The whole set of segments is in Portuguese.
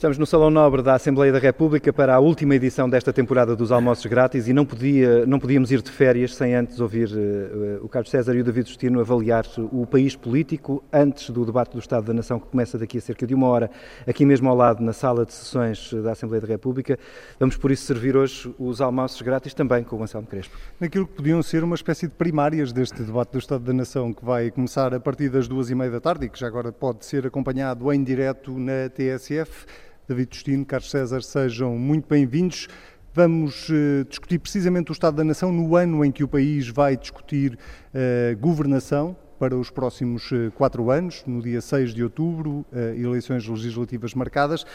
Estamos no Salão Nobre da Assembleia da República para a última edição desta temporada dos Almoços Grátis e não, podia, não podíamos ir de férias sem antes ouvir uh, o Carlos César e o David Justino avaliar o país político antes do debate do Estado da Nação que começa daqui a cerca de uma hora, aqui mesmo ao lado na sala de sessões da Assembleia da República. Vamos por isso servir hoje os Almoços Grátis também com o Anselmo Crespo. Naquilo que podiam ser uma espécie de primárias deste debate do Estado da Nação que vai começar a partir das duas e meia da tarde e que já agora pode ser acompanhado em direto na TSF. David Tostino, Carlos César, sejam muito bem-vindos. Vamos uh, discutir precisamente o Estado da Nação no ano em que o país vai discutir uh, governação para os próximos uh, quatro anos, no dia 6 de outubro, eleições legislativas marcadas,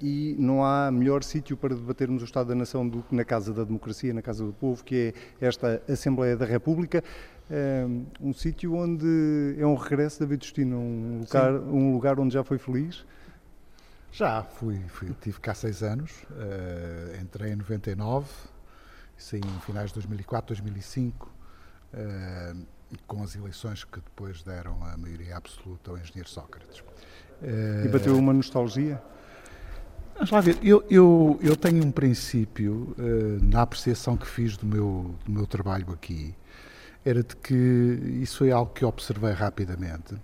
e não há melhor sítio para debatermos o Estado da Nação do que na Casa da Democracia, na Casa do Povo, que é esta Assembleia da República. um sítio onde é um regresso, David Destino, um lugar, um lugar onde já foi feliz. Já, fui, fui tive cá seis anos, uh, entrei em 99, saí em finais de 2004, 2005, uh, com as eleições que depois deram a maioria absoluta ao engenheiro Sócrates. Uh, e bateu uma nostalgia? Vamos lá ver, eu, eu, eu tenho um princípio uh, na apreciação que fiz do meu, do meu trabalho aqui, era de que isso foi algo que observei rapidamente.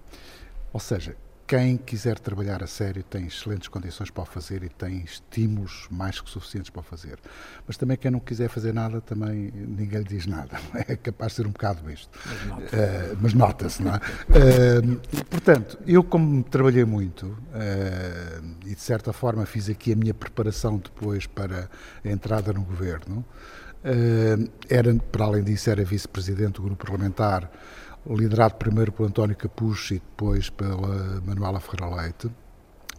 Ou seja, quem quiser trabalhar a sério tem excelentes condições para o fazer e tem estímulos mais que suficientes para o fazer. Mas também quem não quiser fazer nada, também ninguém lhe diz nada. É capaz de ser um bocado isto. Mas nota-se. Uh, nota não é? Uh, portanto, eu como trabalhei muito uh, e de certa forma fiz aqui a minha preparação depois para a entrada no governo, era, para além disso, era vice-presidente do grupo parlamentar liderado primeiro por António Capucho e depois pela Manuela Ferreira Leite.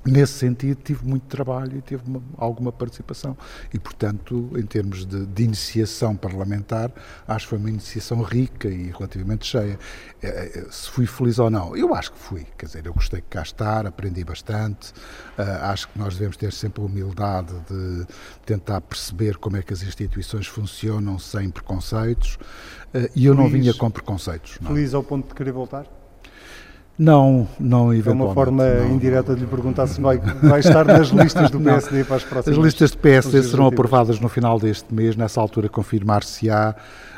Nesse sentido, tive muito trabalho e tive uma, alguma participação. E, portanto, em termos de, de, iniciação parlamentar, acho que foi uma iniciação rica e relativamente cheia. É, é, se fui feliz ou não, eu acho que fui. Quer dizer, eu gostei de cá estar, aprendi bastante. Uh, acho que nós devemos ter sempre a humildade de tentar perceber como é que as instituições funcionam sem preconceitos. E eu não vinha com preconceitos. Não. Feliz ao ponto de querer voltar? Não, não eventualmente. É uma forma não, indireta de lhe perguntar se vai, vai estar nas listas do PSD para as próximas As listas do PSD serão aprovadas no final deste mês, nessa altura confirmar-se-á,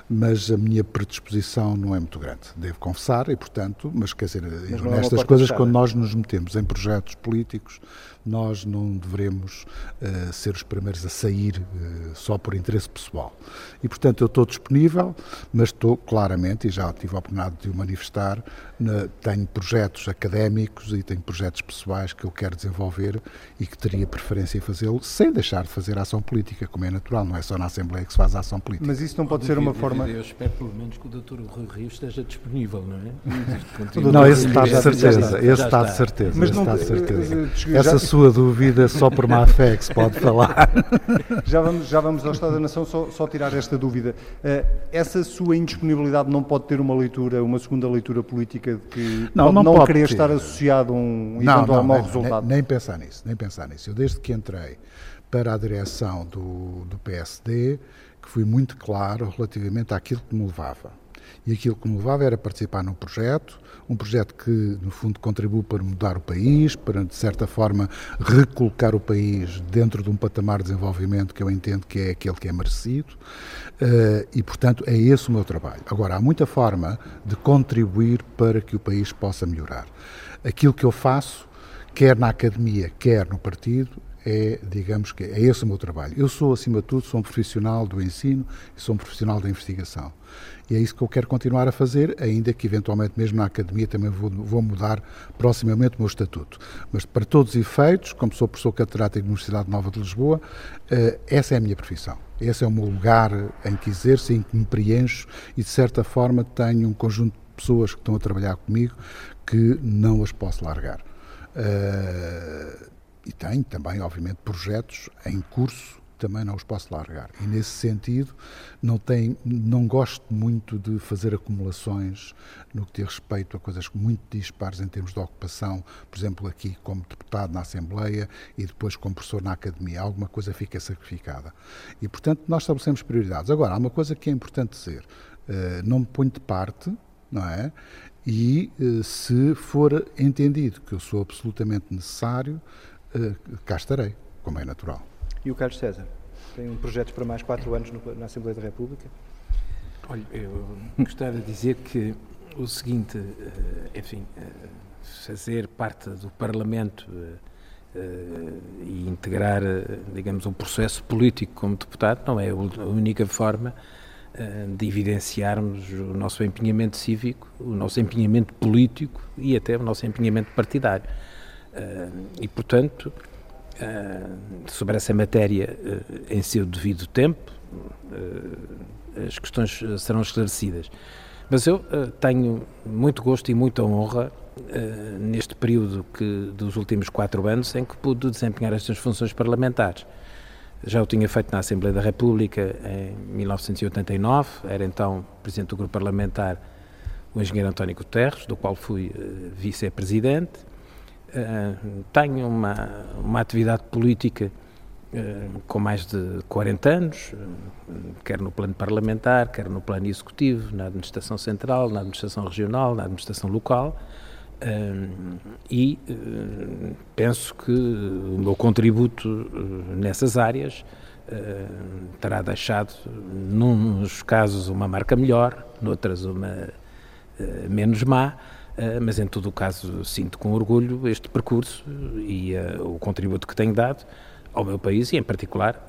mas a minha predisposição não é muito grande, devo confessar, e portanto, mas quer dizer, mas é nestas coisas, quando nós nos metemos em projetos políticos, nós não devemos uh, ser os primeiros a sair uh, só por interesse pessoal. E, portanto, eu estou disponível, mas estou claramente, e já tive a oportunidade de o manifestar, na, tenho projetos académicos e tenho projetos pessoais que eu quero desenvolver e que teria preferência em fazê-lo, sem deixar de fazer ação política, como é natural, não é só na Assembleia que se faz ação política. Mas isso não pode ser uma forma... Eu espero, pelo menos, que o Dr. Rui Rio esteja disponível, não é? Não, esse está de certeza, esse está de certeza, mas não, está de certeza. Essa sua dúvida só por má fé que se pode falar. Já vamos, já vamos ao Estado da Nação, só, só tirar esta dúvida. Uh, essa sua indisponibilidade não pode ter uma leitura, uma segunda leitura política de que não, não, não querer ter. estar associado a um eventual não, mau resultado? Nem, nem, pensar nisso, nem pensar nisso. Eu desde que entrei para a direção do, do PSD, fui muito claro relativamente àquilo que me levava. E aquilo que me levava era participar num projeto, um projeto que, no fundo, contribui para mudar o país, para, de certa forma, recolocar o país dentro de um patamar de desenvolvimento que eu entendo que é aquele que é merecido, uh, e, portanto, é esse o meu trabalho. Agora, há muita forma de contribuir para que o país possa melhorar. Aquilo que eu faço, quer na academia, quer no partido, é, digamos que é esse o meu trabalho. Eu sou, acima de tudo, sou um profissional do ensino e sou um profissional da investigação. E é isso que eu quero continuar a fazer, ainda que eventualmente mesmo na academia também vou, vou mudar proximamente o meu estatuto. Mas para todos os efeitos, como sou professor catedrático da Universidade Nova de Lisboa, uh, essa é a minha profissão. Esse é o meu lugar em que exerço, em que me preencho e de certa forma tenho um conjunto de pessoas que estão a trabalhar comigo que não as posso largar. Uh, e tenho também, obviamente, projetos em curso também não os posso largar. E nesse sentido, não, tem, não gosto muito de fazer acumulações no que diz respeito a coisas muito dispares em termos de ocupação, por exemplo, aqui como deputado na Assembleia e depois como professor na Academia. Alguma coisa fica sacrificada. E, portanto, nós estabelecemos prioridades. Agora, há uma coisa que é importante dizer: uh, não me ponho de parte, não é? E uh, se for entendido que eu sou absolutamente necessário, cá estarei, como é natural. E o Carlos César? Tem um projeto para mais quatro anos no, na Assembleia da República? Olha, eu gostava de dizer que o seguinte, enfim, fazer parte do Parlamento e integrar, digamos, um processo político como deputado não é a única forma de evidenciarmos o nosso empenhamento cívico, o nosso empenhamento político e até o nosso empenhamento partidário. E, portanto, sobre essa matéria, em seu devido tempo, as questões serão esclarecidas. Mas eu tenho muito gosto e muita honra neste período que, dos últimos quatro anos em que pude desempenhar estas funções parlamentares. Já o tinha feito na Assembleia da República em 1989, era então Presidente do Grupo Parlamentar o engenheiro António Guterres, do qual fui vice-presidente. Uh, tenho uma, uma atividade política uh, com mais de 40 anos, quer no plano parlamentar, quer no plano executivo, na administração central, na administração regional, na administração local. E penso que o meu contributo nessas áreas terá deixado, nos casos, uma marca melhor, noutras, uma menos má, mas em todo o caso sinto com orgulho este percurso e o contributo que tenho dado ao meu país e, em particular,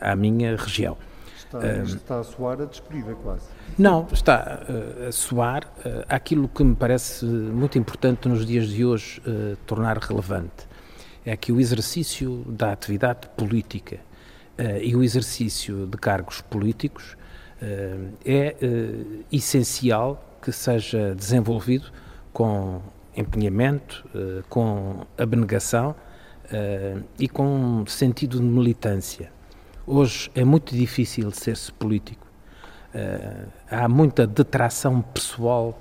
à minha região. Está, está a soar a despedida quase. Não, está a soar aquilo que me parece muito importante nos dias de hoje tornar relevante. É que o exercício da atividade política e o exercício de cargos políticos é essencial que seja desenvolvido com empenhamento, com abnegação e com sentido de militância. Hoje é muito difícil ser-se político. Uh, há muita detração pessoal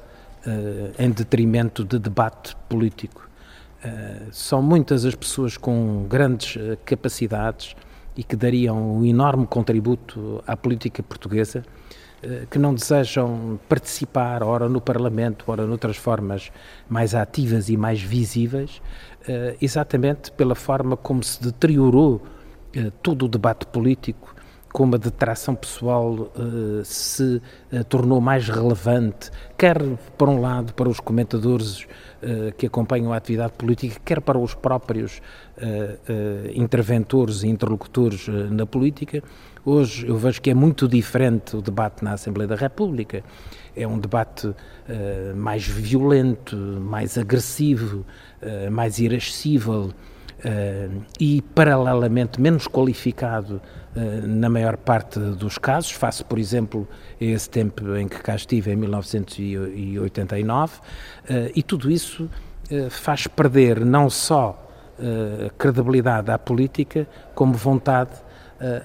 em detrimento de debate político. São muitas as pessoas com grandes capacidades e que dariam um enorme contributo à política portuguesa que não desejam participar, ora no Parlamento, ora noutras formas mais ativas e mais visíveis, exatamente pela forma como se deteriorou eh, todo o debate político como a detração pessoal se tornou mais relevante, quer por um lado para os comentadores que acompanham a atividade política, quer para os próprios interventores e interlocutores na política. Hoje eu vejo que é muito diferente o debate na Assembleia da República. É um debate mais violento, mais agressivo, mais irascível Uh, e, paralelamente, menos qualificado uh, na maior parte dos casos, face, por exemplo, esse tempo em que cá estive, em 1989, uh, eh, e tudo isso faz perder não só credibilidade à política, como vontade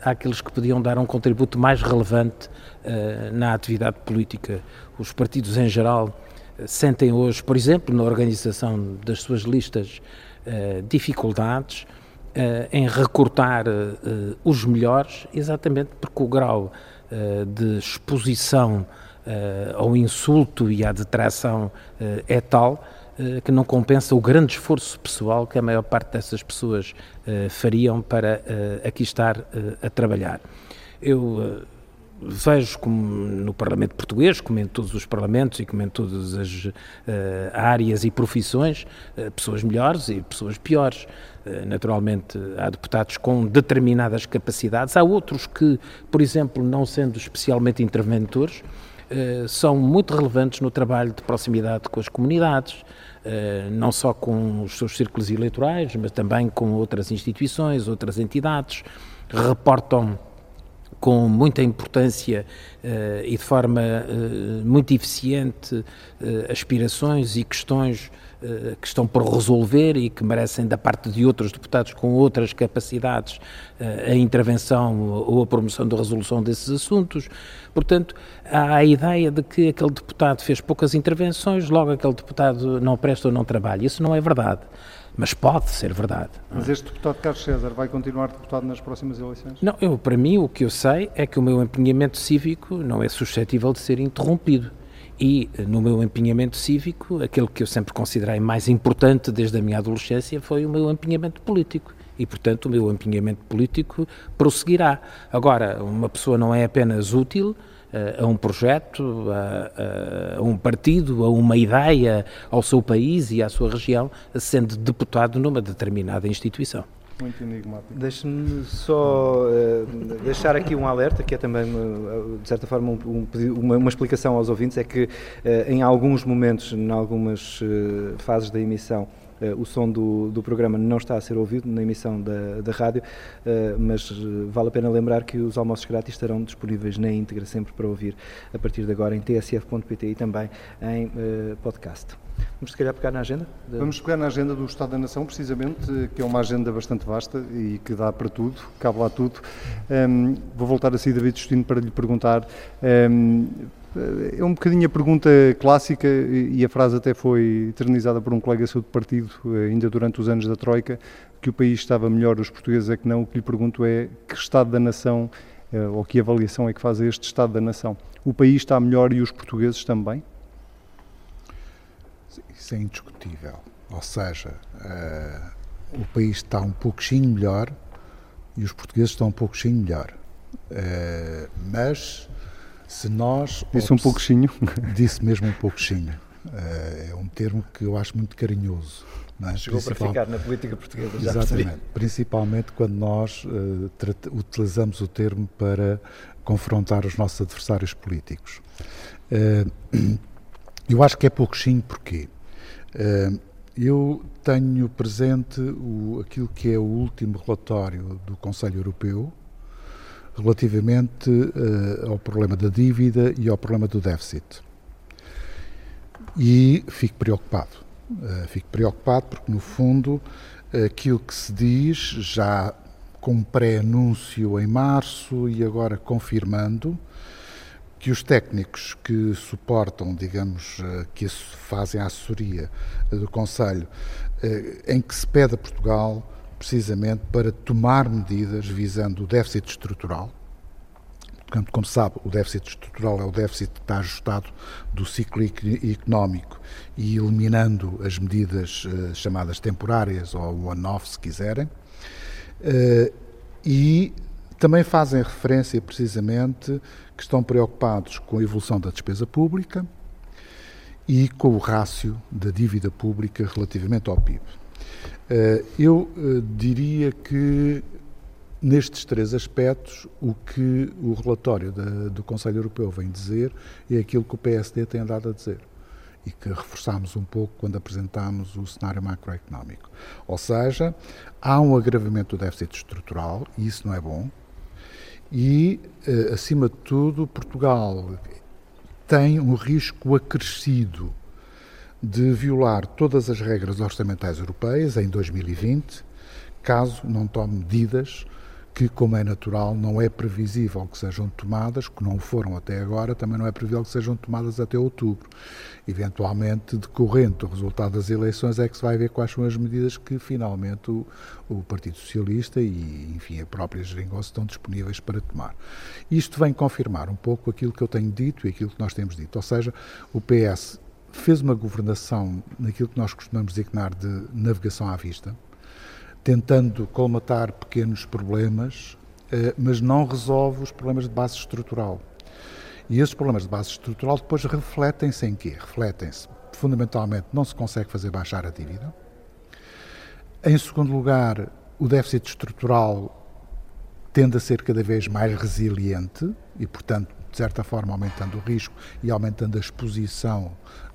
àqueles que podiam dar um contributo mais relevante na atividade política. Os partidos, em geral, sentem hoje, por exemplo, na organização das suas listas, eh, dificuldades em recortar os melhores, exatamente porque o grau de exposição ao insulto e à detração é tal que não compensa o grande esforço pessoal que a maior parte dessas pessoas fariam para aqui estar a trabalhar. Eu vejo como no Parlamento Português, como em todos os parlamentos e como em todas as uh, áreas e profissões, uh, pessoas melhores e pessoas piores. Naturalmente, há deputados com determinadas capacidades, há outros que, por exemplo, não sendo especialmente interventores, são muito relevantes no trabalho de proximidade com as comunidades, não só com os seus círculos eleitorais, mas também com outras instituições, outras entidades, reportam com muita importância uh, e de forma uh, muito eficiente uh, aspirações e questões que estão por resolver e que merecem da parte de outros deputados com outras capacidades a intervenção ou a promoção da resolução desses assuntos. Portanto, há a ideia de que aquele deputado fez poucas intervenções, logo aquele deputado não presta ou não trabalha. Isso não é verdade mas pode ser verdade. Mas este deputado Carlos César vai continuar deputado nas próximas eleições? Não, eu, para mim o que eu sei é que o meu empenhamento cívico não é suscetível de ser interrompido e no meu empenhamento cívico, aquele que eu sempre considerei mais importante desde a minha adolescência foi o meu empenhamento político. E, portanto, o meu empenhamento político prosseguirá. Agora, uma pessoa não é apenas útil a um projeto, a, a, um partido, a uma ideia, ao seu país e à sua região, sendo deputado numa determinada instituição. Muito enigmático. Deixe-me só uh, deixar aqui um alerta, que é também, uh, de certa forma, um, um, uma, uma, explicação aos ouvintes, é que uh, em alguns momentos, em algumas fases da emissão, o som do, do, programa não está a ser ouvido na emissão da, da rádio, uh, mas vale a pena lembrar que os almoços grátis estarão disponíveis na íntegra sempre para ouvir a partir de agora em tsf.pt e também em podcast. Vamos, se calhar, pegar na agenda? De... Vamos pegar na agenda do Estado da Nação, precisamente, que é uma agenda bastante vasta e que dá para tudo, cabe lá tudo. Um, vou voltar a si, David Justino, para lhe perguntar. Um, é um bocadinho a pergunta clássica e a frase até foi eternizada por um colega seu de partido, ainda durante os anos da Troika, que o país estava melhor, os portugueses é que não. O que lhe pergunto é que Estado da Nação, eh, ou que avaliação é que faz este Estado da Nação? O país está melhor e os portugueses também? Isso é indiscutível. Ou seja, uh, o país está um pouquinho melhor e os portugueses estão um pouquinho melhor. Uh, mas se nós. Disse um pouquinho? Disse mesmo um pouquinho. Uh, é um termo que eu acho muito carinhoso. É? Chegou para ficar na política portuguesa, já Exatamente. Percebi. Principalmente quando nós utilizamos o termo para confrontar os nossos adversários políticos. eu acho que é pouquinho porquê? Eh, eu tenho presente o, aquilo que é o último relatório do Conselho Europeu relativamente uh, ao problema da dívida e ao problema do déficit. E fico preocupado. Uh, fico preocupado porque, no fundo, aquilo que se diz, já com pré-anúncio em março e agora confirmando, que os técnicos que suportam, digamos, eh, que fazem a assessoria do Conselho, em que se pede a Portugal precisamente para tomar medidas visando o déficit estrutural. Portanto, como sabe, o déficit estrutural é o déficit que está ajustado do ciclo económico e eliminando as medidas chamadas temporárias ou one-off, se quiserem. E também fazem referência precisamente que estão preocupados com a evolução da despesa pública e com o rácio da dívida pública relativamente ao PIB. Eh, eu eh, diria que nestes três aspectos o que o relatório do Conselho Europeu vem dizer é aquilo que o PSD tem andado a dizer e que reforçámos um pouco quando apresentámos o cenário macroeconómico. Ou seja, há um agravamento do déficit estrutural e isso não é bom e, eh, acima de tudo, Portugal tem um risco acrescido de violar todas as regras orçamentais europeias em 2020, caso não tome medidas que, como é natural, não é previsível que sejam tomadas, que não foram até agora, também não é previsível que sejam tomadas até outubro. Eventualmente, decorrente do resultado das eleições, é que se vai ver quais são as medidas que finalmente o, o Partido Socialista e, enfim, a própria Geringonça estão disponíveis para tomar. Isto vem confirmar um pouco aquilo que eu tenho dito e aquilo que nós temos dito, ou seja, o PS fez uma governação naquilo que nós costumamos designar de navegação à vista, tentando colmatar pequenos problemas, eh, mas não resolve os problemas de base estrutural. E esses problemas de base estrutural depois refletem-se em quê? Refletem-se, fundamentalmente, não se consegue fazer baixar a dívida. Em segundo lugar, o déficit estrutural tende a ser cada vez mais resiliente e, portanto, de certa forma, aumentando o risco e aumentando a exposição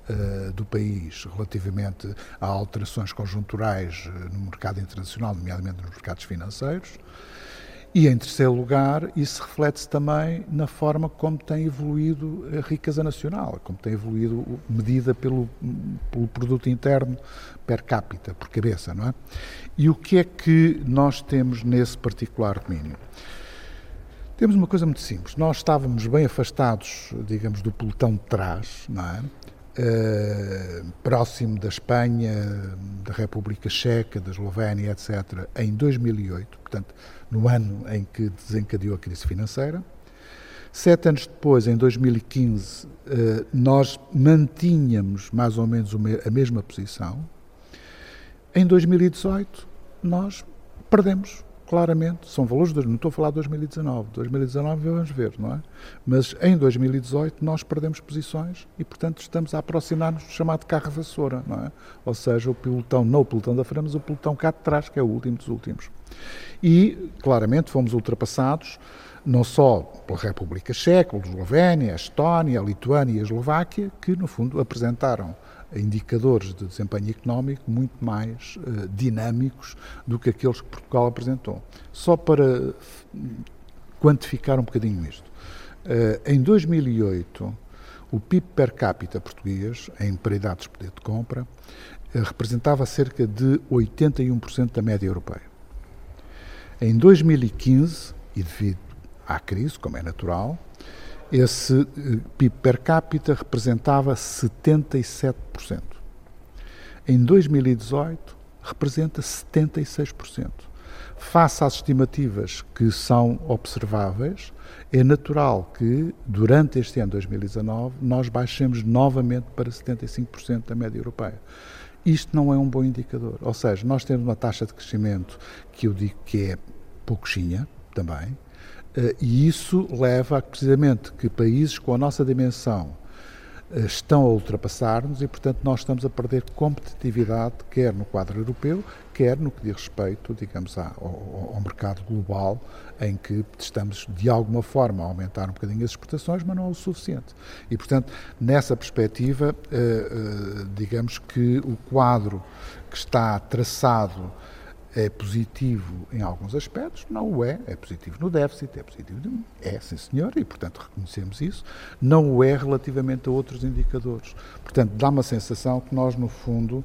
uh, do país relativamente a alterações conjunturais uh, no mercado internacional, nomeadamente nos mercados financeiros. E, em terceiro lugar, isso reflete-se também na forma como tem evoluído a riqueza nacional, como tem evoluído medida pelo, pelo produto interno per capita, por cabeça, não é? E o que é que nós temos nesse particular domínio? Temos uma coisa muito simples. Nós estávamos bem afastados, digamos, do pelotão de trás, não é? Uh, próximo da Espanha, da República Checa, da Eslovénia, etc., em 2008, portanto, no ano em que desencadeou a crise financeira. Sete anos depois, em 2015, eh, nós mantínhamos mais ou menos a mesma posição. Em 2018, nós perdemos claramente, são valores, de, não estou a falar de 2019, 2019 vamos ver, não é? Mas em 2018 nós perdemos posições e, portanto, estamos a aproximar-nos do chamado carro vassoura, não é? Ou seja, o pelotão, não o pelotão da frente, mas o pelotão cá de trás, que é o último dos últimos. E, claramente, fomos ultrapassados não só pela República Checa, a Eslovénia, a Estónia, a Lituânia e a Eslováquia, que, no fundo, apresentaram indicadores de desempenho económico muito mais uh, dinâmicos do que aqueles que Portugal apresentou. Só para quantificar um bocadinho isto. Uh, em 2008, o PIB per capita português, em paridade de poder de compra, representava cerca de 81% da média europeia. Em 2015, e devido à crise, como é natural, esse eh, PIB per capita representava 77%. Em 2018, representa 76%. Face às estimativas que são observáveis, é natural que, durante este ano 2019, nós baixemos novamente para 75% da média europeia. Isto não é um bom indicador. Ou seja, nós temos uma taxa de crescimento que eu digo que é pouquinha também, e isso leva precisamente que países com a nossa dimensão eh, estão a ultrapassar-nos e, portanto, nós estamos a perder competitividade, quer no quadro europeu, quer no que diz respeito, digamos, ao, ao, mercado global, em que estamos, de alguma forma, a aumentar um bocadinho as exportações, mas não é o suficiente. E, portanto, nessa perspectiva, eh, digamos que o quadro que está traçado é positivo em alguns aspectos, não o é, é positivo no déficit, é positivo, no... é sim senhor, e portanto reconhecemos isso, não o é relativamente a outros indicadores. Portanto, dá uma sensação que nós, no fundo,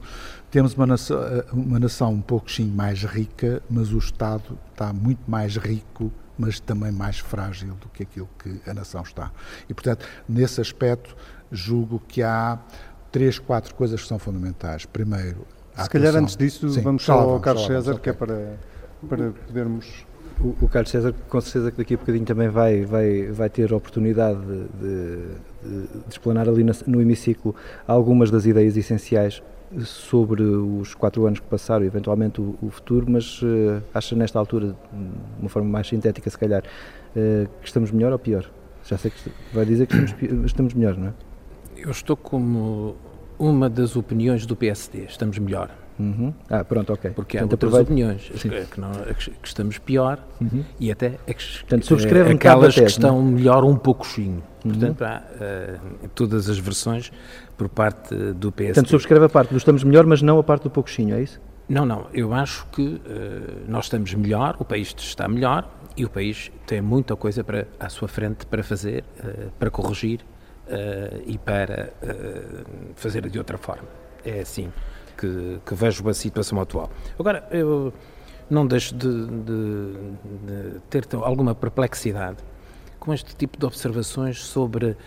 temos uma nação, uma nação um pouco sim mais rica, mas o Estado está muito mais rico mas também mais frágil do que aquilo que a nação está. E, portanto, nesse aspecto, julgo que há três, quatro coisas que são fundamentais. Primeiro, se calhar antes disso Sim, vamos só ao Carlos César, que é para, para podermos... O, o, Carlos César, com certeza que daqui a bocadinho também vai, vai, vai ter a oportunidade de, de, de explanar ali no, no hemiciclo algumas das ideias essenciais sobre os quatro anos que passaram e eventualmente o, o futuro, mas uh, acha nesta altura, de uma forma mais sintética se calhar, uh, que estamos melhor ou pior? Já sei que vai dizer que estamos, estamos melhor, não é? Eu estou como uma das opiniões do PSD. Estamos melhor. Uhum. Ah, pronto, ok. Porque há outras opiniões que, que, não, que, estamos pior uhum. e até é que, Portanto, subscreve aquelas que estão é? melhor um pouquinho. Uhum. Portanto, há uh, todas as versões por parte do PSD. Portanto, subscreve a parte do estamos melhor, mas não a parte do pouquinho, é isso? Não, não. Eu acho que uh, nós estamos melhor, o país está melhor e o país tem muita coisa para, à sua frente para fazer, uh, para corrigir uh, e para uh, fazer de outra forma. É assim que, que, vejo a situação atual. Agora, eu não deixo de, de, de ter alguma perplexidade com este tipo de observações sobre uh,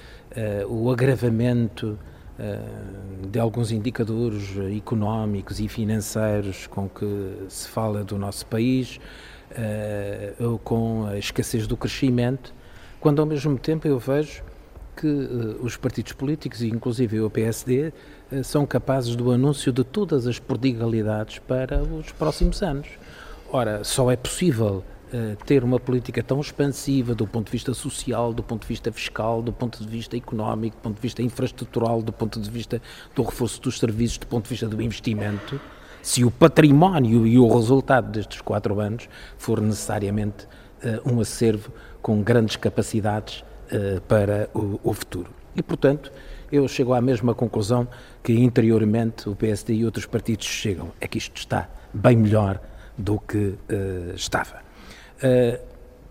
o agravamento de alguns indicadores económicos e financeiros com que se fala do nosso país, ou com a escassez do crescimento, quando ao mesmo tempo eu vejo que uh, os partidos políticos, e inclusive o PSD, uh, são capazes do anúncio de todas as prodigalidades para os próximos anos. Ora, só é possível uh, ter uma política tão expansiva do ponto de vista social, do ponto de vista fiscal, do ponto de vista económico, do ponto de vista infraestrutural, do ponto de vista do reforço dos serviços, do ponto de vista do investimento, se o património e o resultado destes quatro anos for necessariamente um acervo com grandes capacidades uh, para o, o, futuro. E, portanto, eu chego à mesma conclusão que interiormente o PSD e outros partidos chegam, é que isto está bem melhor do que uh, estava. Uh,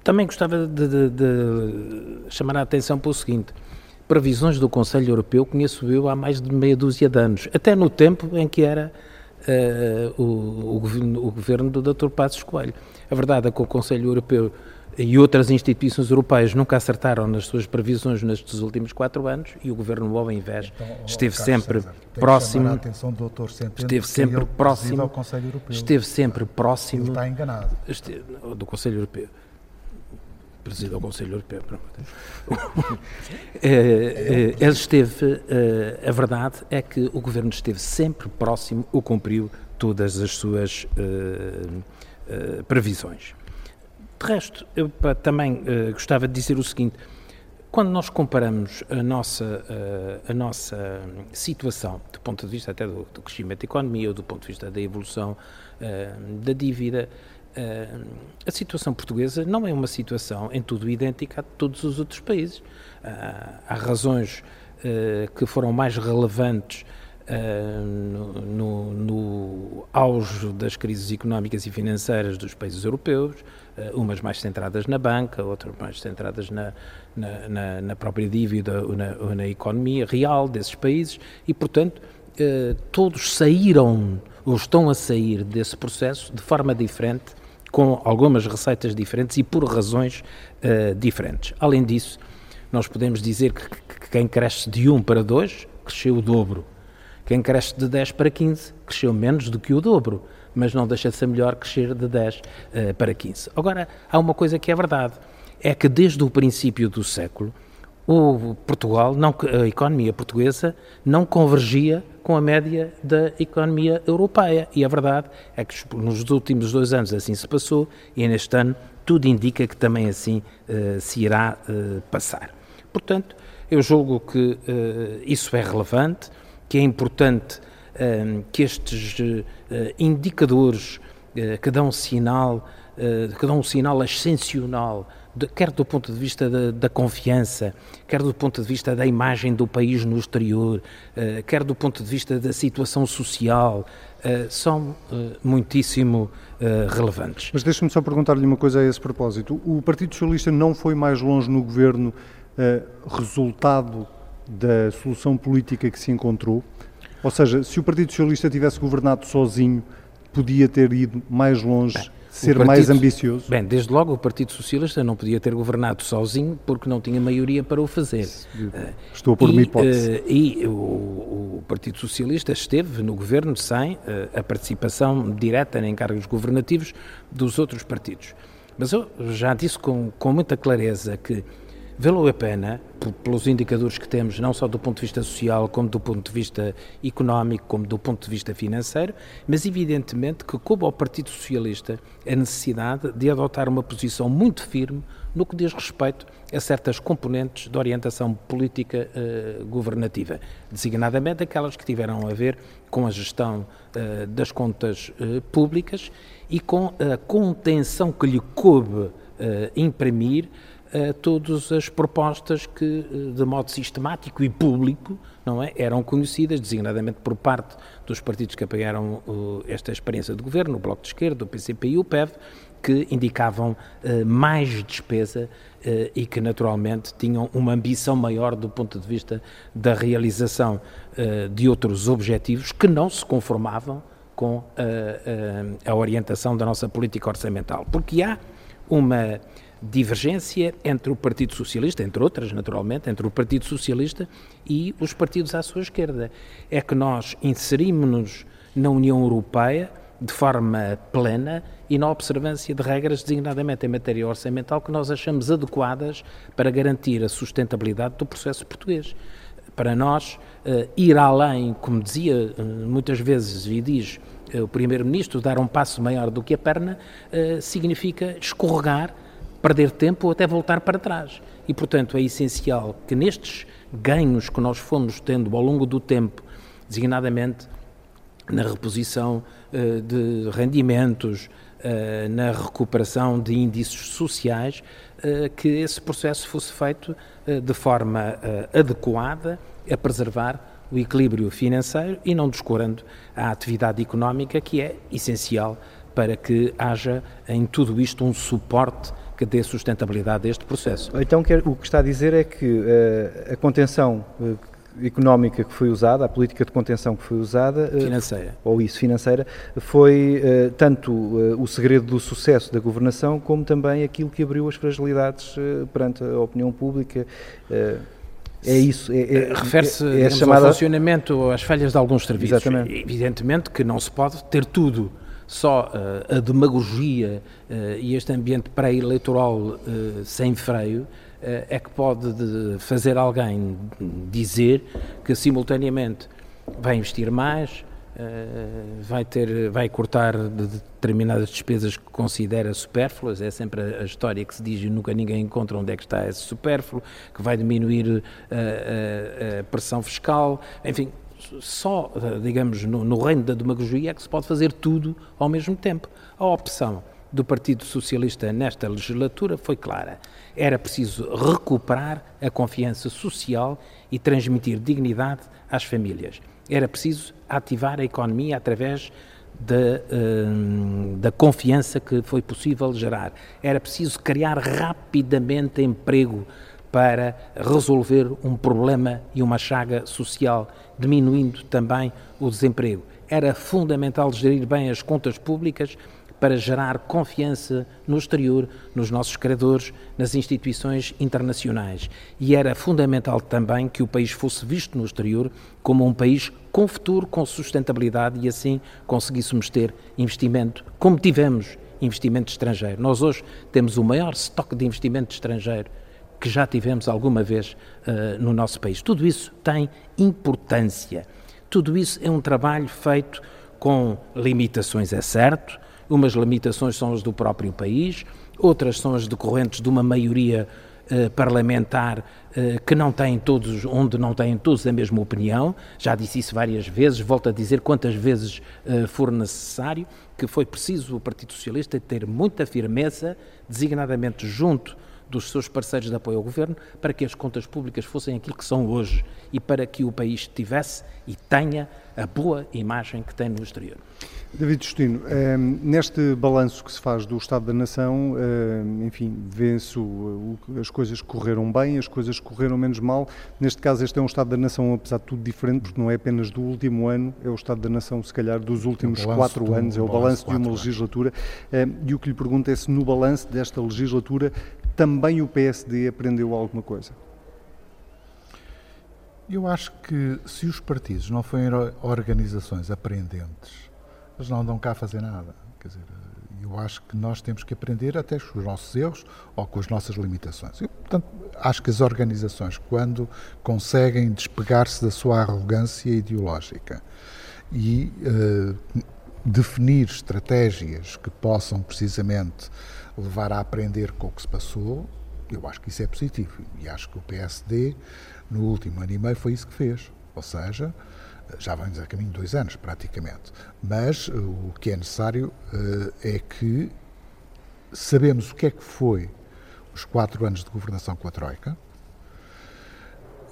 também gostava de, de, de, chamar a atenção para o seguinte, previsões do Conselho Europeu conheço eu há mais de meia dúzia de anos, até no tempo em que era uh, o, o, governo, o, governo, do Dr. Passos Coelho. A verdade é que o Conselho Europeu e outras instituições europeias nunca acertaram nas suas previsões nestes últimos quatro anos e o governo ao invés então, esteve sempre César, próximo esteve sempre próximo esteve sempre próximo Ele está enganado do Conselho Europeu Presidente do Conselho Europeu. ele esteve, a verdade é que o Governo esteve sempre próximo ou cumpriu todas as suas previsões. De resto, eu também gostava de dizer o seguinte, quando nós comparamos a nossa, a, a nossa situação, do ponto de vista até do, do, crescimento da economia ou do ponto de vista da evolução uh, da dívida, uh, a situação portuguesa não é uma situação em tudo idêntica a todos os outros países. Uh, há razões que foram mais relevantes no, no, no auge das crises económicas e financeiras dos países europeus, umas mais centradas na banca, outras mais centradas na, na, na, na própria dívida ou na, ou na, economia real desses países e, portanto, eh, todos saíram ou estão a sair desse processo de forma diferente, com algumas receitas diferentes e por razões diferentes. Além disso, nós podemos dizer que, que quem cresce de 1 para 2 cresceu o dobro. Quem cresce de 10 para 15 cresceu menos do que o dobro, mas não deixa de ser melhor crescer de 10 uh, eh, para 15. Agora, há uma coisa que é verdade é que desde o princípio do século o Portugal, não, a economia portuguesa não convergia com a média da economia europeia. E a verdade é que nos últimos dois anos assim se passou e neste ano tudo indica que também assim uh, se irá uh, passar. Portanto, eu julgo que uh, isso é relevante, que é importante que estes indicadores que dão sinal, que dão um sinal ascensional quer do ponto de vista da, da, confiança, quer do ponto de vista da imagem do país no exterior, quer do ponto de vista da situação social, são muitíssimo relevantes. Mas deixe-me só perguntar-lhe uma coisa a esse propósito. O Partido Socialista não foi mais longe no governo resultado da solução política que se encontrou? Ou seja, se o Partido Socialista tivesse governado sozinho, podia ter ido mais longe? Bem ser partido, mais ambicioso? Bem, desde logo o Partido Socialista não podia ter governado sozinho porque não tinha maioria para o fazer. Estou por uma hipótese. Uh, e o, o, Partido Socialista esteve no governo sem uh, a participação direta em cargos governativos dos outros partidos. Mas eu já disse com, com muita clareza que valeu a pena, pelos indicadores que temos, não só do ponto de vista social, como do ponto de vista económico, como do ponto de vista financeiro, mas evidentemente que coube ao Partido Socialista a necessidade de adotar uma posição muito firme no que diz respeito a certas componentes de orientação política uh, governativa, designadamente aquelas que tiveram a ver com a gestão uh, das contas uh, públicas e com a contenção que lhe coube imprimir a todas as propostas que, eh, de modo sistemático e público, não é, eram conhecidas, designadamente por parte dos partidos que apoiaram uh, esta experiência de governo, o Bloco de Esquerda, o PCP e o PEV, que indicavam uh, mais despesa uh, e que, naturalmente, tinham uma ambição maior do ponto de vista da realização de outros objetivos que não se conformavam com a orientação da nossa política orçamental. Porque há uma divergência entre o Partido Socialista, entre outras, naturalmente, entre o Partido Socialista e os partidos à sua esquerda. É que nós inserimos-nos na União Europeia de forma plena e na observância de regras, designadamente em matéria orçamental, que nós achamos adequadas para garantir a sustentabilidade do processo português. Para nós, uh, ir além, como dizia uh, muitas vezes e diz uh, o Primeiro-Ministro, dar um passo maior do que a perna, significa escorregar perder tempo ou até voltar para trás. E, portanto, é essencial que nestes ganhos que nós fomos tendo ao longo do tempo, designadamente na reposição uh, de rendimentos, uh, na recuperação de índices sociais, uh, que esse processo fosse feito de forma adequada a preservar o equilíbrio financeiro e não descurando a atividade económica, que é essencial para que haja em tudo isto um suporte que dê sustentabilidade a este processo. Então o que está a dizer é que uh, a contenção uh, económica que foi usada, a política de contenção que foi usada, uh, financeira, ou isso financeira, foi tanto o segredo do sucesso da governação como também aquilo que abriu as fragilidades perante a opinião pública. É isso. É, é, Refere-se é, chamada... ao funcionamento, às falhas de alguns serviços. Exatamente. Evidentemente que não se pode ter tudo só uh, a demagogia uh, e este ambiente pré-eleitoral uh, sem freio é que pode de fazer alguém dizer que simultaneamente vai investir mais, vai ter, vai cortar de determinadas despesas que considera supérfluas, é sempre a, história que se diz e nunca ninguém encontra onde é que está esse supérfluo, que vai diminuir a pressão fiscal, enfim, só, digamos, no, no, reino da demagogia é que se pode fazer tudo ao mesmo tempo. A opção do Partido Socialista nesta legislatura foi clara. Era preciso recuperar a confiança social e transmitir dignidade às famílias. Era preciso ativar a economia através da, da confiança que foi possível gerar. Era preciso criar rapidamente emprego para resolver um problema e uma chaga social, diminuindo também o desemprego. Era fundamental gerir bem as contas públicas para gerar confiança no exterior, nos nossos credores, nas instituições internacionais. E era fundamental também que o país fosse visto no exterior como um país com futuro, com sustentabilidade e assim conseguíssemos ter investimento, como tivemos investimento estrangeiro. Nós hoje temos o maior estoque de investimento estrangeiro que já tivemos alguma vez uh, no nosso país. Tudo isso tem importância. Tudo isso é um trabalho feito com limitações, é certo. Umas limitações são as do próprio país, outras são as decorrentes de uma maioria uh, parlamentar uh, que não tem todos, onde não têm todos a mesma opinião. Já disse isso várias vezes, volto a dizer quantas vezes for necessário, que foi preciso o Partido Socialista ter muita firmeza, designadamente junto dos seus parceiros de apoio ao governo para que as contas públicas fossem aquilo que são hoje e para que o país tivesse e tenha a boa imagem que tem no exterior. David Justino, eh, neste balanço que se faz do Estado da Nação, eh, enfim, vê-se as coisas correram bem, as coisas correram menos mal. Neste caso, este é um Estado da Nação, apesar de tudo, diferente, porque não é apenas do último ano, é o Estado da Nação, se calhar, dos últimos é quatro do, anos, é o balanço de uma legislatura. Eh, e o que lhe pergunto é se no balanço desta legislatura também o PSD aprendeu alguma coisa? Eu acho que se os partidos não forem organizações aprendentes, eles não andam cá a fazer nada. Quer dizer, eu acho que nós temos que aprender até com os nossos erros ou com as nossas limitações. Eu, portanto, acho que as organizações, quando conseguem despegar-se da sua arrogância ideológica e uh, definir estratégias que possam precisamente levar a aprender com o que se passou, eu acho que isso é positivo. E acho que o PSD, no último ano e meio, foi isso que fez. Ou seja, já vamos a caminho de dois anos, praticamente. Mas uh, o que é necessário uh, é que sabemos o que é que foi os quatro anos de governação com a Troika,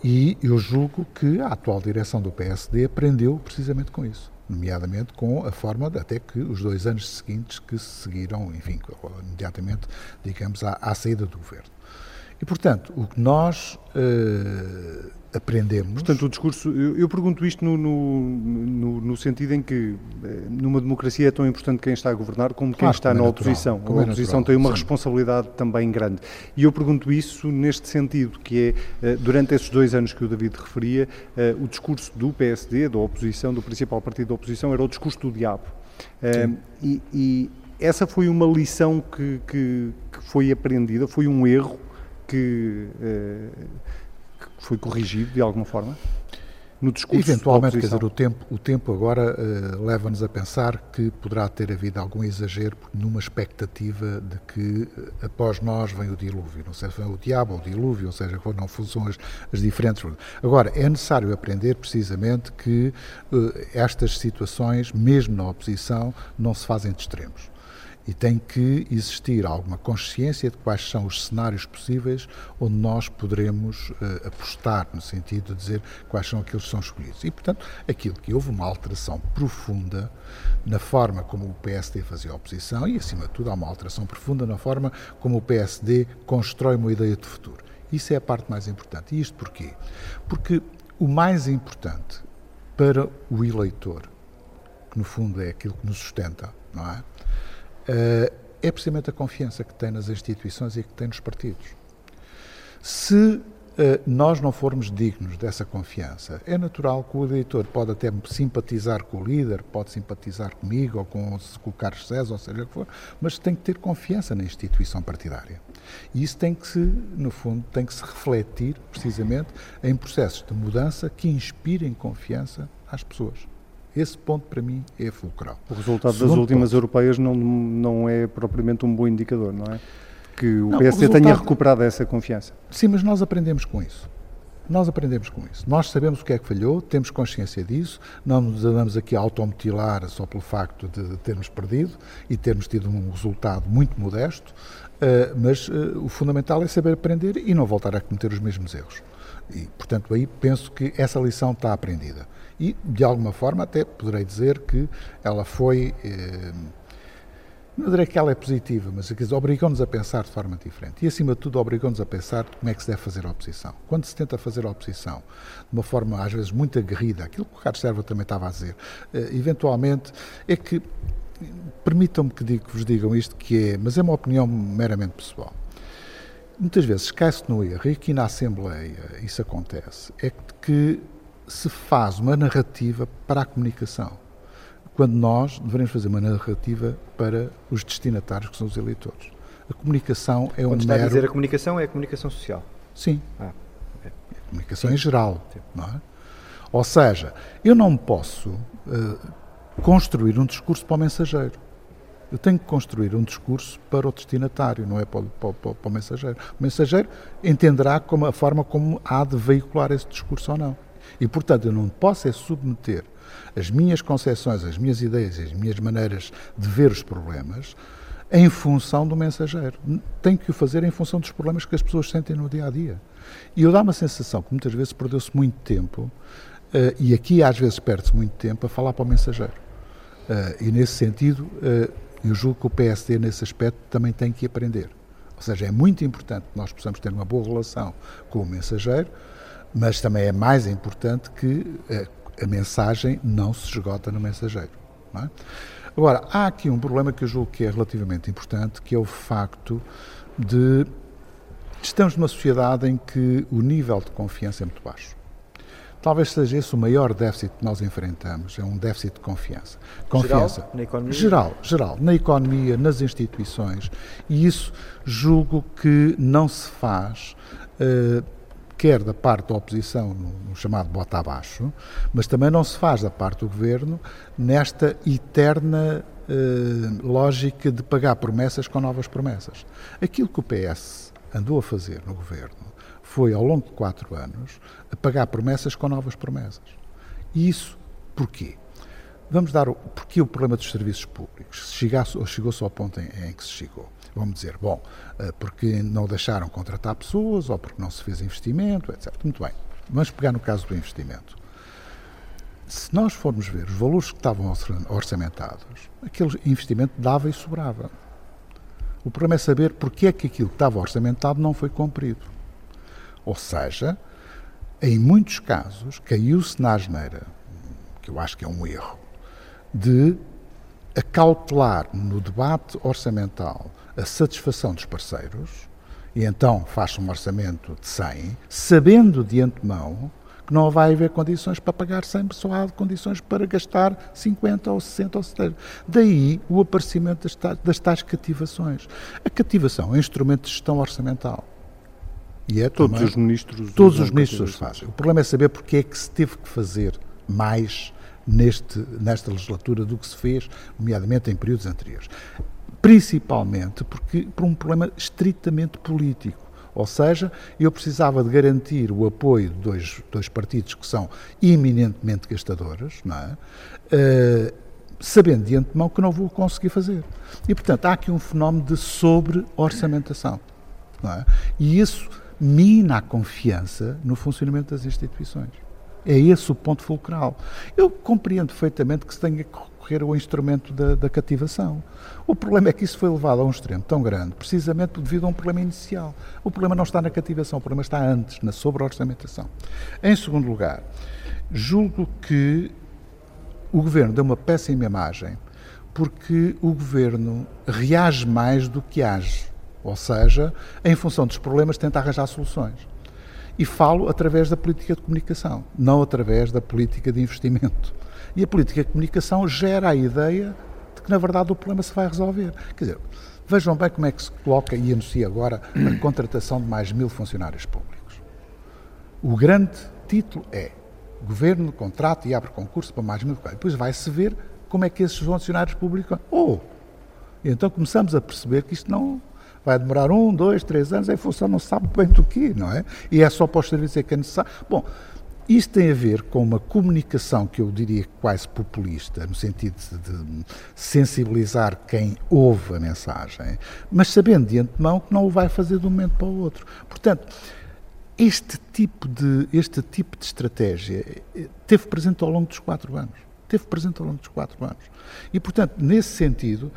e eu julgo que a atual direção do PSD aprendeu precisamente com isso nomeadamente com a forma de, até que os dois anos seguintes que se seguiram, enfim, imediatamente, digamos, à, à saída do governo. E, portanto, o que nós uh, aprendemos. Portanto, o discurso. Eu, eu pergunto isto no, no, no, sentido em que, eh, numa democracia, é tão importante quem está a governar como quem está é na oposição. a é oposição natural, tem uma sim. responsabilidade também grande. E eu pergunto isso neste sentido, que é, eh, durante esses dois anos que o David referia, eh, o discurso do PSD, da oposição, do principal partido da oposição, era o discurso do diabo. E, e, essa foi uma lição que, que, que, foi aprendida, foi um erro que foi corrigido de alguma forma? No discurso Eventualmente, quer dizer, o tempo, o tempo agora uh, leva-nos a pensar que poderá ter havido algum exagero numa expectativa de que uh, após nós vem o dilúvio. Não sei se vem o diabo ou o dilúvio, ou seja, não são as, as diferentes. Agora, é necessário aprender precisamente que uh, estas situações, mesmo na oposição, não se fazem de extremos e tem que existir alguma consciência de quais são os cenários possíveis onde nós poderemos uh, apostar, no sentido de dizer quais são aqueles que são escolhidos. E, portanto, aquilo que houve uma alteração profunda na forma como o PSD fazia a oposição e, acima de tudo, há uma alteração profunda na forma como o PSD constrói uma ideia de futuro. Isso é a parte mais importante. E isto porquê? Porque o mais importante para o eleitor, que no fundo é aquilo que nos sustenta, não é? Eh, é precisamente a confiança que tem nas instituições e que tem nos partidos. Se nós não formos dignos dessa confiança. É natural que o eleitor pode até simpatizar com o líder, pode simpatizar comigo ou com, com o Carlos César, ou seja o que for, mas tem que ter confiança na instituição partidária. E isso tem que se, no fundo, tem que se refletir precisamente em processos de mudança que inspirem confiança às pessoas. Esse ponto, para mim, é fulcral. O resultado Segundo das últimas ponto, europeias não, não é propriamente um bom indicador, não é? Que o não, PSD o resultado... tenha recuperado essa confiança. Sim, mas nós aprendemos com isso. Nós aprendemos com isso. Nós sabemos o que é que falhou, temos consciência disso, não nos andamos aqui a automutilar só pelo facto de termos perdido e termos tido um resultado muito modesto, mas uh, o fundamental é saber aprender e não voltar a cometer os mesmos erros. E, portanto, aí penso que essa lição está aprendida. E, de alguma forma, até poderei dizer que ela foi. Eh, não direi que ela é positiva, mas obrigou-nos a pensar de forma diferente. E, acima de tudo, obrigou-nos a pensar como é que se deve fazer a oposição. Quando se tenta fazer a oposição de uma forma, às vezes, muito aguerrida, aquilo que o Carlos Serva também estava a dizer, eh, eventualmente, é que. Permitam-me que, que vos digam isto, que é, mas é uma opinião meramente pessoal muitas vezes cai-se no erro, e aqui na Assembleia isso acontece, é que se faz uma narrativa para a comunicação, quando nós devemos fazer uma narrativa para os destinatários, que são os eleitores. A comunicação é quando um está mero... a dizer a comunicação, é a comunicação social? Sim. Ah, okay. A comunicação Sim. em geral. Não é? Ou seja, eu não posso uh, construir um discurso para o mensageiro. Eu tenho que construir um discurso para o destinatário, não é para o, para, para, o mensageiro. O mensageiro entenderá como a forma como há de veicular esse discurso ou não. E, portanto, eu não posso é submeter as minhas concepções, as minhas ideias, as minhas maneiras de ver os problemas em função do mensageiro. Tenho que o fazer em função dos problemas que as pessoas sentem no dia a dia. E eu dá uma sensação que muitas vezes perdeu-se muito tempo, uh, e aqui às vezes perde-se muito tempo, a falar para o mensageiro. Uh, e nesse sentido, uh, eu julgo que o PSD, nesse aspecto, também tem que aprender. Ou seja, é muito importante que nós possamos ter uma boa relação com o mensageiro, mas também é mais importante que a, eh, a mensagem não se esgota no mensageiro. É? Agora, há aqui um problema que eu julgo que é relativamente importante, que é o facto de estamos numa sociedade em que o nível de confiança é muito baixo. Talvez seja esse o maior déficit que nós enfrentamos, é um déficit de confiança. Confiança. Geral, na economia? Geral, geral, na economia, nas instituições. E isso julgo que não se faz. Uh, quer da parte da oposição, no, chamado bota abaixo, mas também não se faz da parte do governo nesta eterna eh, lógica de pagar promessas com novas promessas. Aquilo que o PS andou a fazer no governo foi, ao longo de quatro anos, a pagar promessas com novas promessas. E isso porquê? Vamos dar o, porquê o problema dos serviços públicos? Chegou-se ao ponto em, em que se chegou vamos dizer, bom, eh, porque não deixaram contratar pessoas ou porque não se fez investimento, etc. Muito bem. Vamos pegar no caso do investimento. Se nós formos ver os valores que estavam orçamentados, aquele investimento dava e sobrava. O problema é saber porque é que aquilo que estava orçamentado não foi cumprido. Ou seja, em muitos casos, caiu-se na asneira, que eu acho que é um erro, de acautelar no debate orçamental a satisfação dos parceiros, e então faz-se um orçamento de 100, sabendo de antemão que não vai haver condições para pagar 100, só há condições para gastar 50 ou 60 ou 70. Daí o aparecimento das tais, das tais cativações. A cativação é um instrumento de gestão orçamental. E é todos também, os ministros todos os ministros fazem. O problema é saber porque é que se teve que fazer mais neste, nesta legislatura do que se fez, nomeadamente em períodos anteriores principalmente porque por um problema estritamente político. Ou seja, eu precisava de garantir o apoio de dois, dois partidos que são eminentemente gastadores, é? Uh, sabendo de antemão que não vou conseguir fazer. E, portanto, há aqui um fenómeno de sobre-orçamentação. É? E isso mina a confiança no funcionamento das instituições. É esse o ponto fulcral. Eu compreendo perfeitamente que se tenha que recorrer ao instrumento da, da, cativação. O problema é que isso foi levado a um extremo tão grande, precisamente devido a um problema inicial. O problema não está na cativação, o problema está antes, na sobre-orçamentação. Em segundo lugar, julgo que o Governo deu uma péssima imagem porque o Governo reage mais do que age. Ou seja, em função dos problemas, tenta arranjar soluções. E falo através da política de comunicação, não através da política de investimento. E a política de comunicação gera a ideia de que, na verdade, o problema se vai resolver. Quer dizer, vejam bem como é que se coloca e anuncia agora a contratação de mais mil funcionários públicos. O grande título é Governo contrata e abre concurso para mais mil. Depois vai-se ver como é que esses funcionários públicos. Oh! então começamos a perceber que isto não vai demorar um, dois, três anos, em função não sabe bem do que, não é? E é só serviços é que é necessário. Bom, isto tem a ver com uma comunicação que eu diria quase populista, no sentido de sensibilizar quem ouve a mensagem, mas sabendo de antemão que não o vai fazer de um momento para o outro. Portanto, este tipo de, este tipo de estratégia eh, teve presente ao longo dos quatro anos. Teve presente ao longo dos quatro anos. E, portanto, nesse sentido,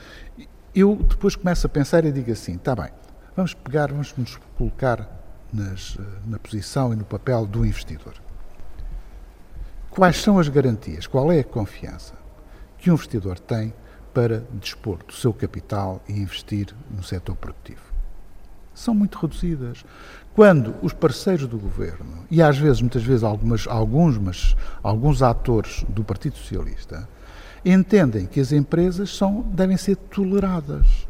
eu depois começo a pensar e digo assim: está bem, vamos pegar, vamos nos colocar nas, eh, na posição e no papel do investidor. Quais são as garantias? Qual é a confiança que um investidor tem para dispor do seu capital e investir no setor produtivo? São muito reduzidas. Quando os parceiros do governo, e às vezes, muitas vezes, algumas, alguns, mas alguns atores do Partido Socialista, entendem que as empresas são, devem ser toleradas.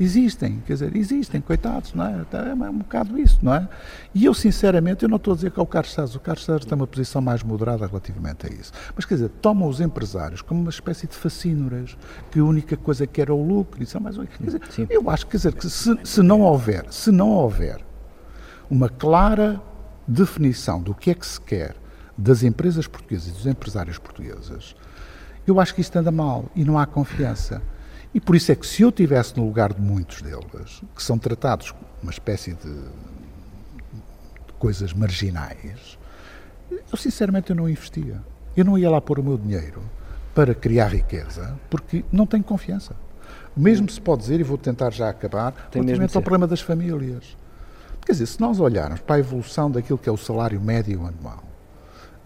Existem, quer dizer, existem, coitados, não é? É um bocado isso, não é? E eu, sinceramente, eu não estou a dizer que é o Carlos César, o Carlos César tem uma posição mais moderada relativamente a isso. Mas, quer dizer, tomam os empresários como uma espécie de facínoras, que a única coisa que era o lucro, isso é mais... Quer dizer, Sim. eu acho, quer dizer, que se, se não houver, se não houver uma clara definição do que é que se quer das empresas portuguesas e dos empresários portugueses, eu acho que isto anda mal e não há confiança. E por isso é que se eu tivesse no lugar de muitos deles, que são tratados como uma espécie de, de coisas marginais, eu sinceramente eu não investia. Eu não ia lá pôr o meu dinheiro para criar riqueza, porque não tenho confiança. O mesmo se pode dizer, e vou tentar já acabar, Tem relativamente ao problema das famílias. Quer dizer, se nós olharmos para a evolução daquilo que é o salário médio anual,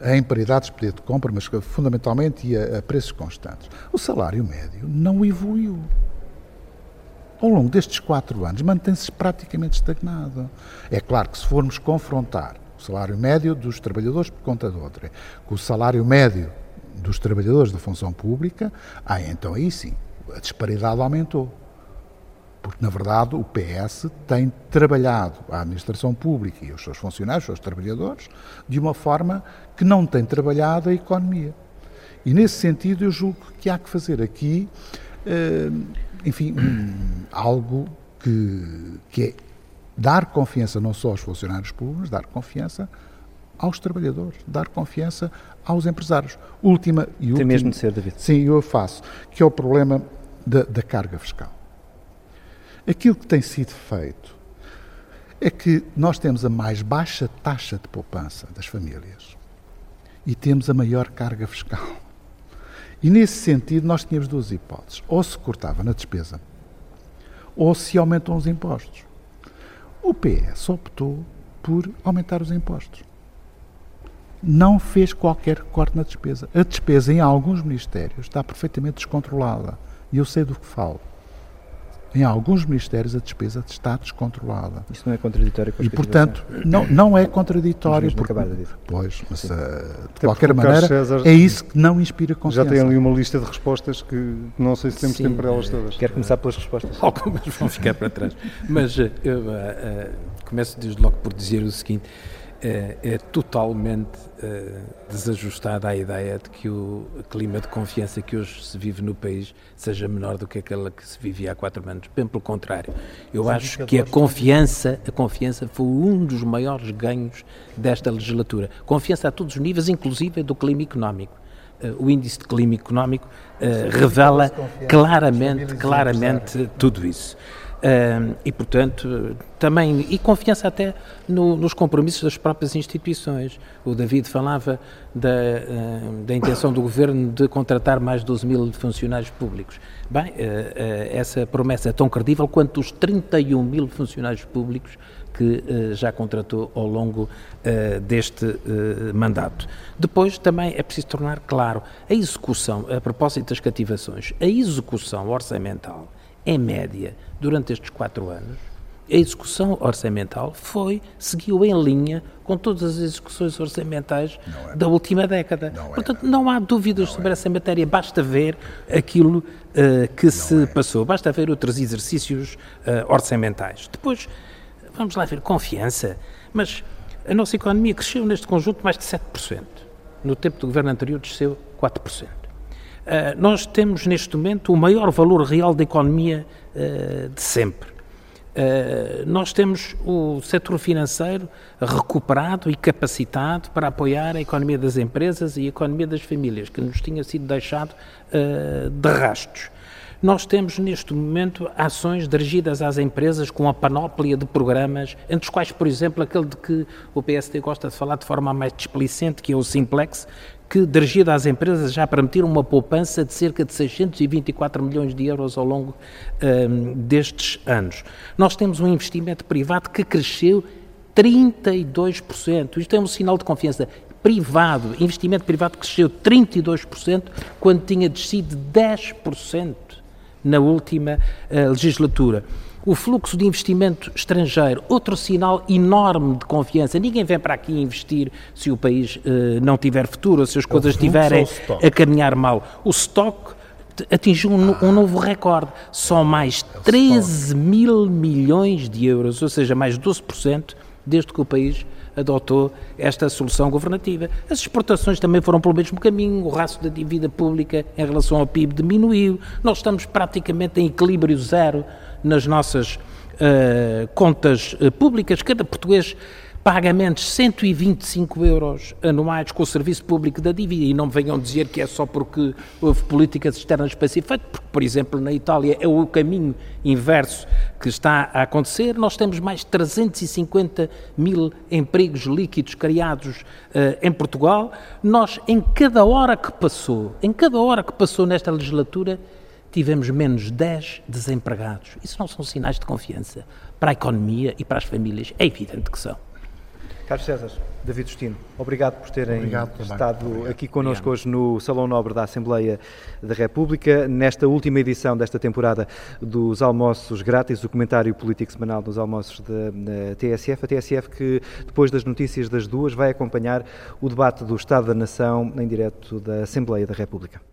em paridades de poder de compra, mas fundamentalmente e a, a preços constantes, o salário médio não evoluiu. Ao longo destes quatro anos, mantém-se praticamente estagnado. É claro que se formos confrontar o salário médio dos trabalhadores por conta de outra com o salário médio dos trabalhadores da função pública, ah, então aí sim, a disparidade aumentou porque na verdade o PS tem trabalhado a administração pública e os seus funcionários, os seus trabalhadores, de uma forma que não tem trabalhado a economia. E nesse sentido eu julgo que há que fazer aqui, eh, enfim, algo que, que é dar confiança não só aos funcionários públicos, dar confiança aos trabalhadores, dar confiança aos empresários. Última e última. Tem mesmo de ser, David. Sim, eu faço, que é o problema da, da carga fiscal. Aquilo que tem sido feito é que nós temos a mais baixa taxa de poupança das famílias e temos a maior carga fiscal. E nesse sentido, nós tínhamos duas hipóteses: ou se cortava na despesa, ou se aumentam os impostos. O PS optou por aumentar os impostos. Não fez qualquer corte na despesa. A despesa em alguns ministérios está perfeitamente descontrolada. E eu sei do que falo. Em alguns ministérios a despesa está descontrolada. Isso não é contraditório com a E, portanto, não, não é contraditório. Porque, pois, mas uh, de qualquer maneira César, é isso que não inspira confiança. Já tem ali uma lista de respostas que não sei se temos Sim, tempo para elas todas. Quero começar pelas respostas. Algumas vão ficar para trás. Mas uh, eu uh, começo desde logo por dizer o seguinte é, é totalmente uh, desajustada a ideia de que o clima de confiança que hoje se vive no país seja menor do que aquela que se vivia há quatro anos. Bem pelo contrário, eu Os acho que a confiança, a confiança foi um dos maiores ganhos desta legislatura. Confiança a todos os níveis, inclusive do clima económico. Uh, o índice de clima económico uh, revela claramente, claramente tudo isso. E, portanto, também, e confiança até no, nos compromissos das próprias instituições. O David falava da, da intenção do governo de contratar mais 12 mil funcionários públicos. Bem, uh, essa promessa é tão credível quanto os 31 mil funcionários públicos que já contratou ao longo deste mandato. Depois, também é preciso tornar claro a execução, a propósito das cativações, a execução orçamental, em média, durante estes quatro anos, a execução orçamental foi, seguiu em linha com todas as execuções orçamentais é. da última década. Não é. Portanto, não há dúvidas não sobre é. essa matéria, basta ver aquilo uh, que não se é. passou, basta ver outros exercícios uh, orçamentais. Depois, vamos lá ver, confiança, mas a nossa economia cresceu neste conjunto mais de 7%. No tempo do governo anterior desceu 4%. Eh, nós temos neste momento o maior valor real da economia de sempre. Uh, nós temos o setor financeiro recuperado e capacitado para apoiar a economia das empresas e a economia das famílias, que nos tinha sido deixado de rastos. Nós temos neste momento ações dirigidas às empresas com a panóplia de programas, entre os quais, por exemplo, aquele de que o PSD gosta de falar de forma mais displicente, que é o Simplex, que, dirigido às empresas, já permitiram uma poupança de cerca de 624 milhões de euros ao longo um, destes anos. Nós temos um investimento privado que cresceu 32%. Isto é um sinal de confiança. Privado, investimento privado cresceu 32%, quando tinha descido 10% na última uh, legislatura o fluxo de investimento estrangeiro, outro sinal enorme de confiança. Ninguém vem para aqui investir se o país uh, não tiver futuro, se as é coisas estiverem a caminhar mal. O estoque atingiu um, ah. um, novo recorde. Mais é 13 mil milhões de euros, ou seja, mais 12% desde que o país adotou esta solução governativa. As exportações também foram pelo mesmo caminho, o rastro da dívida pública em relação ao PIB diminuiu, nós estamos praticamente em equilíbrio zero nas nossas uh, contas uh, públicas. Cada português paga menos 125 euros anuais com o serviço público da dívida e não me venham dizer que é só porque houve políticas externas para ser feito, porque, por exemplo, na Itália é o caminho inverso que está a acontecer. Nós temos mais de 350 mil empregos líquidos criados uh, em Portugal. Nós, em cada hora que passou, em cada hora que passou nesta legislatura, tivemos menos 10 desempregados. Isso não são sinais de confiança para a economia e para as famílias? É evidente que são. Carlos César, David Justino, obrigado por terem obrigado, estado obrigado. aqui connosco hoje no Salão Nobre da Assembleia da República, nesta última edição desta temporada dos almoços grátis, o comentário político semanal dos almoços da TSF. A TSF que, depois das notícias das duas, vai acompanhar o debate do Estado da Nação em direto da Assembleia da República.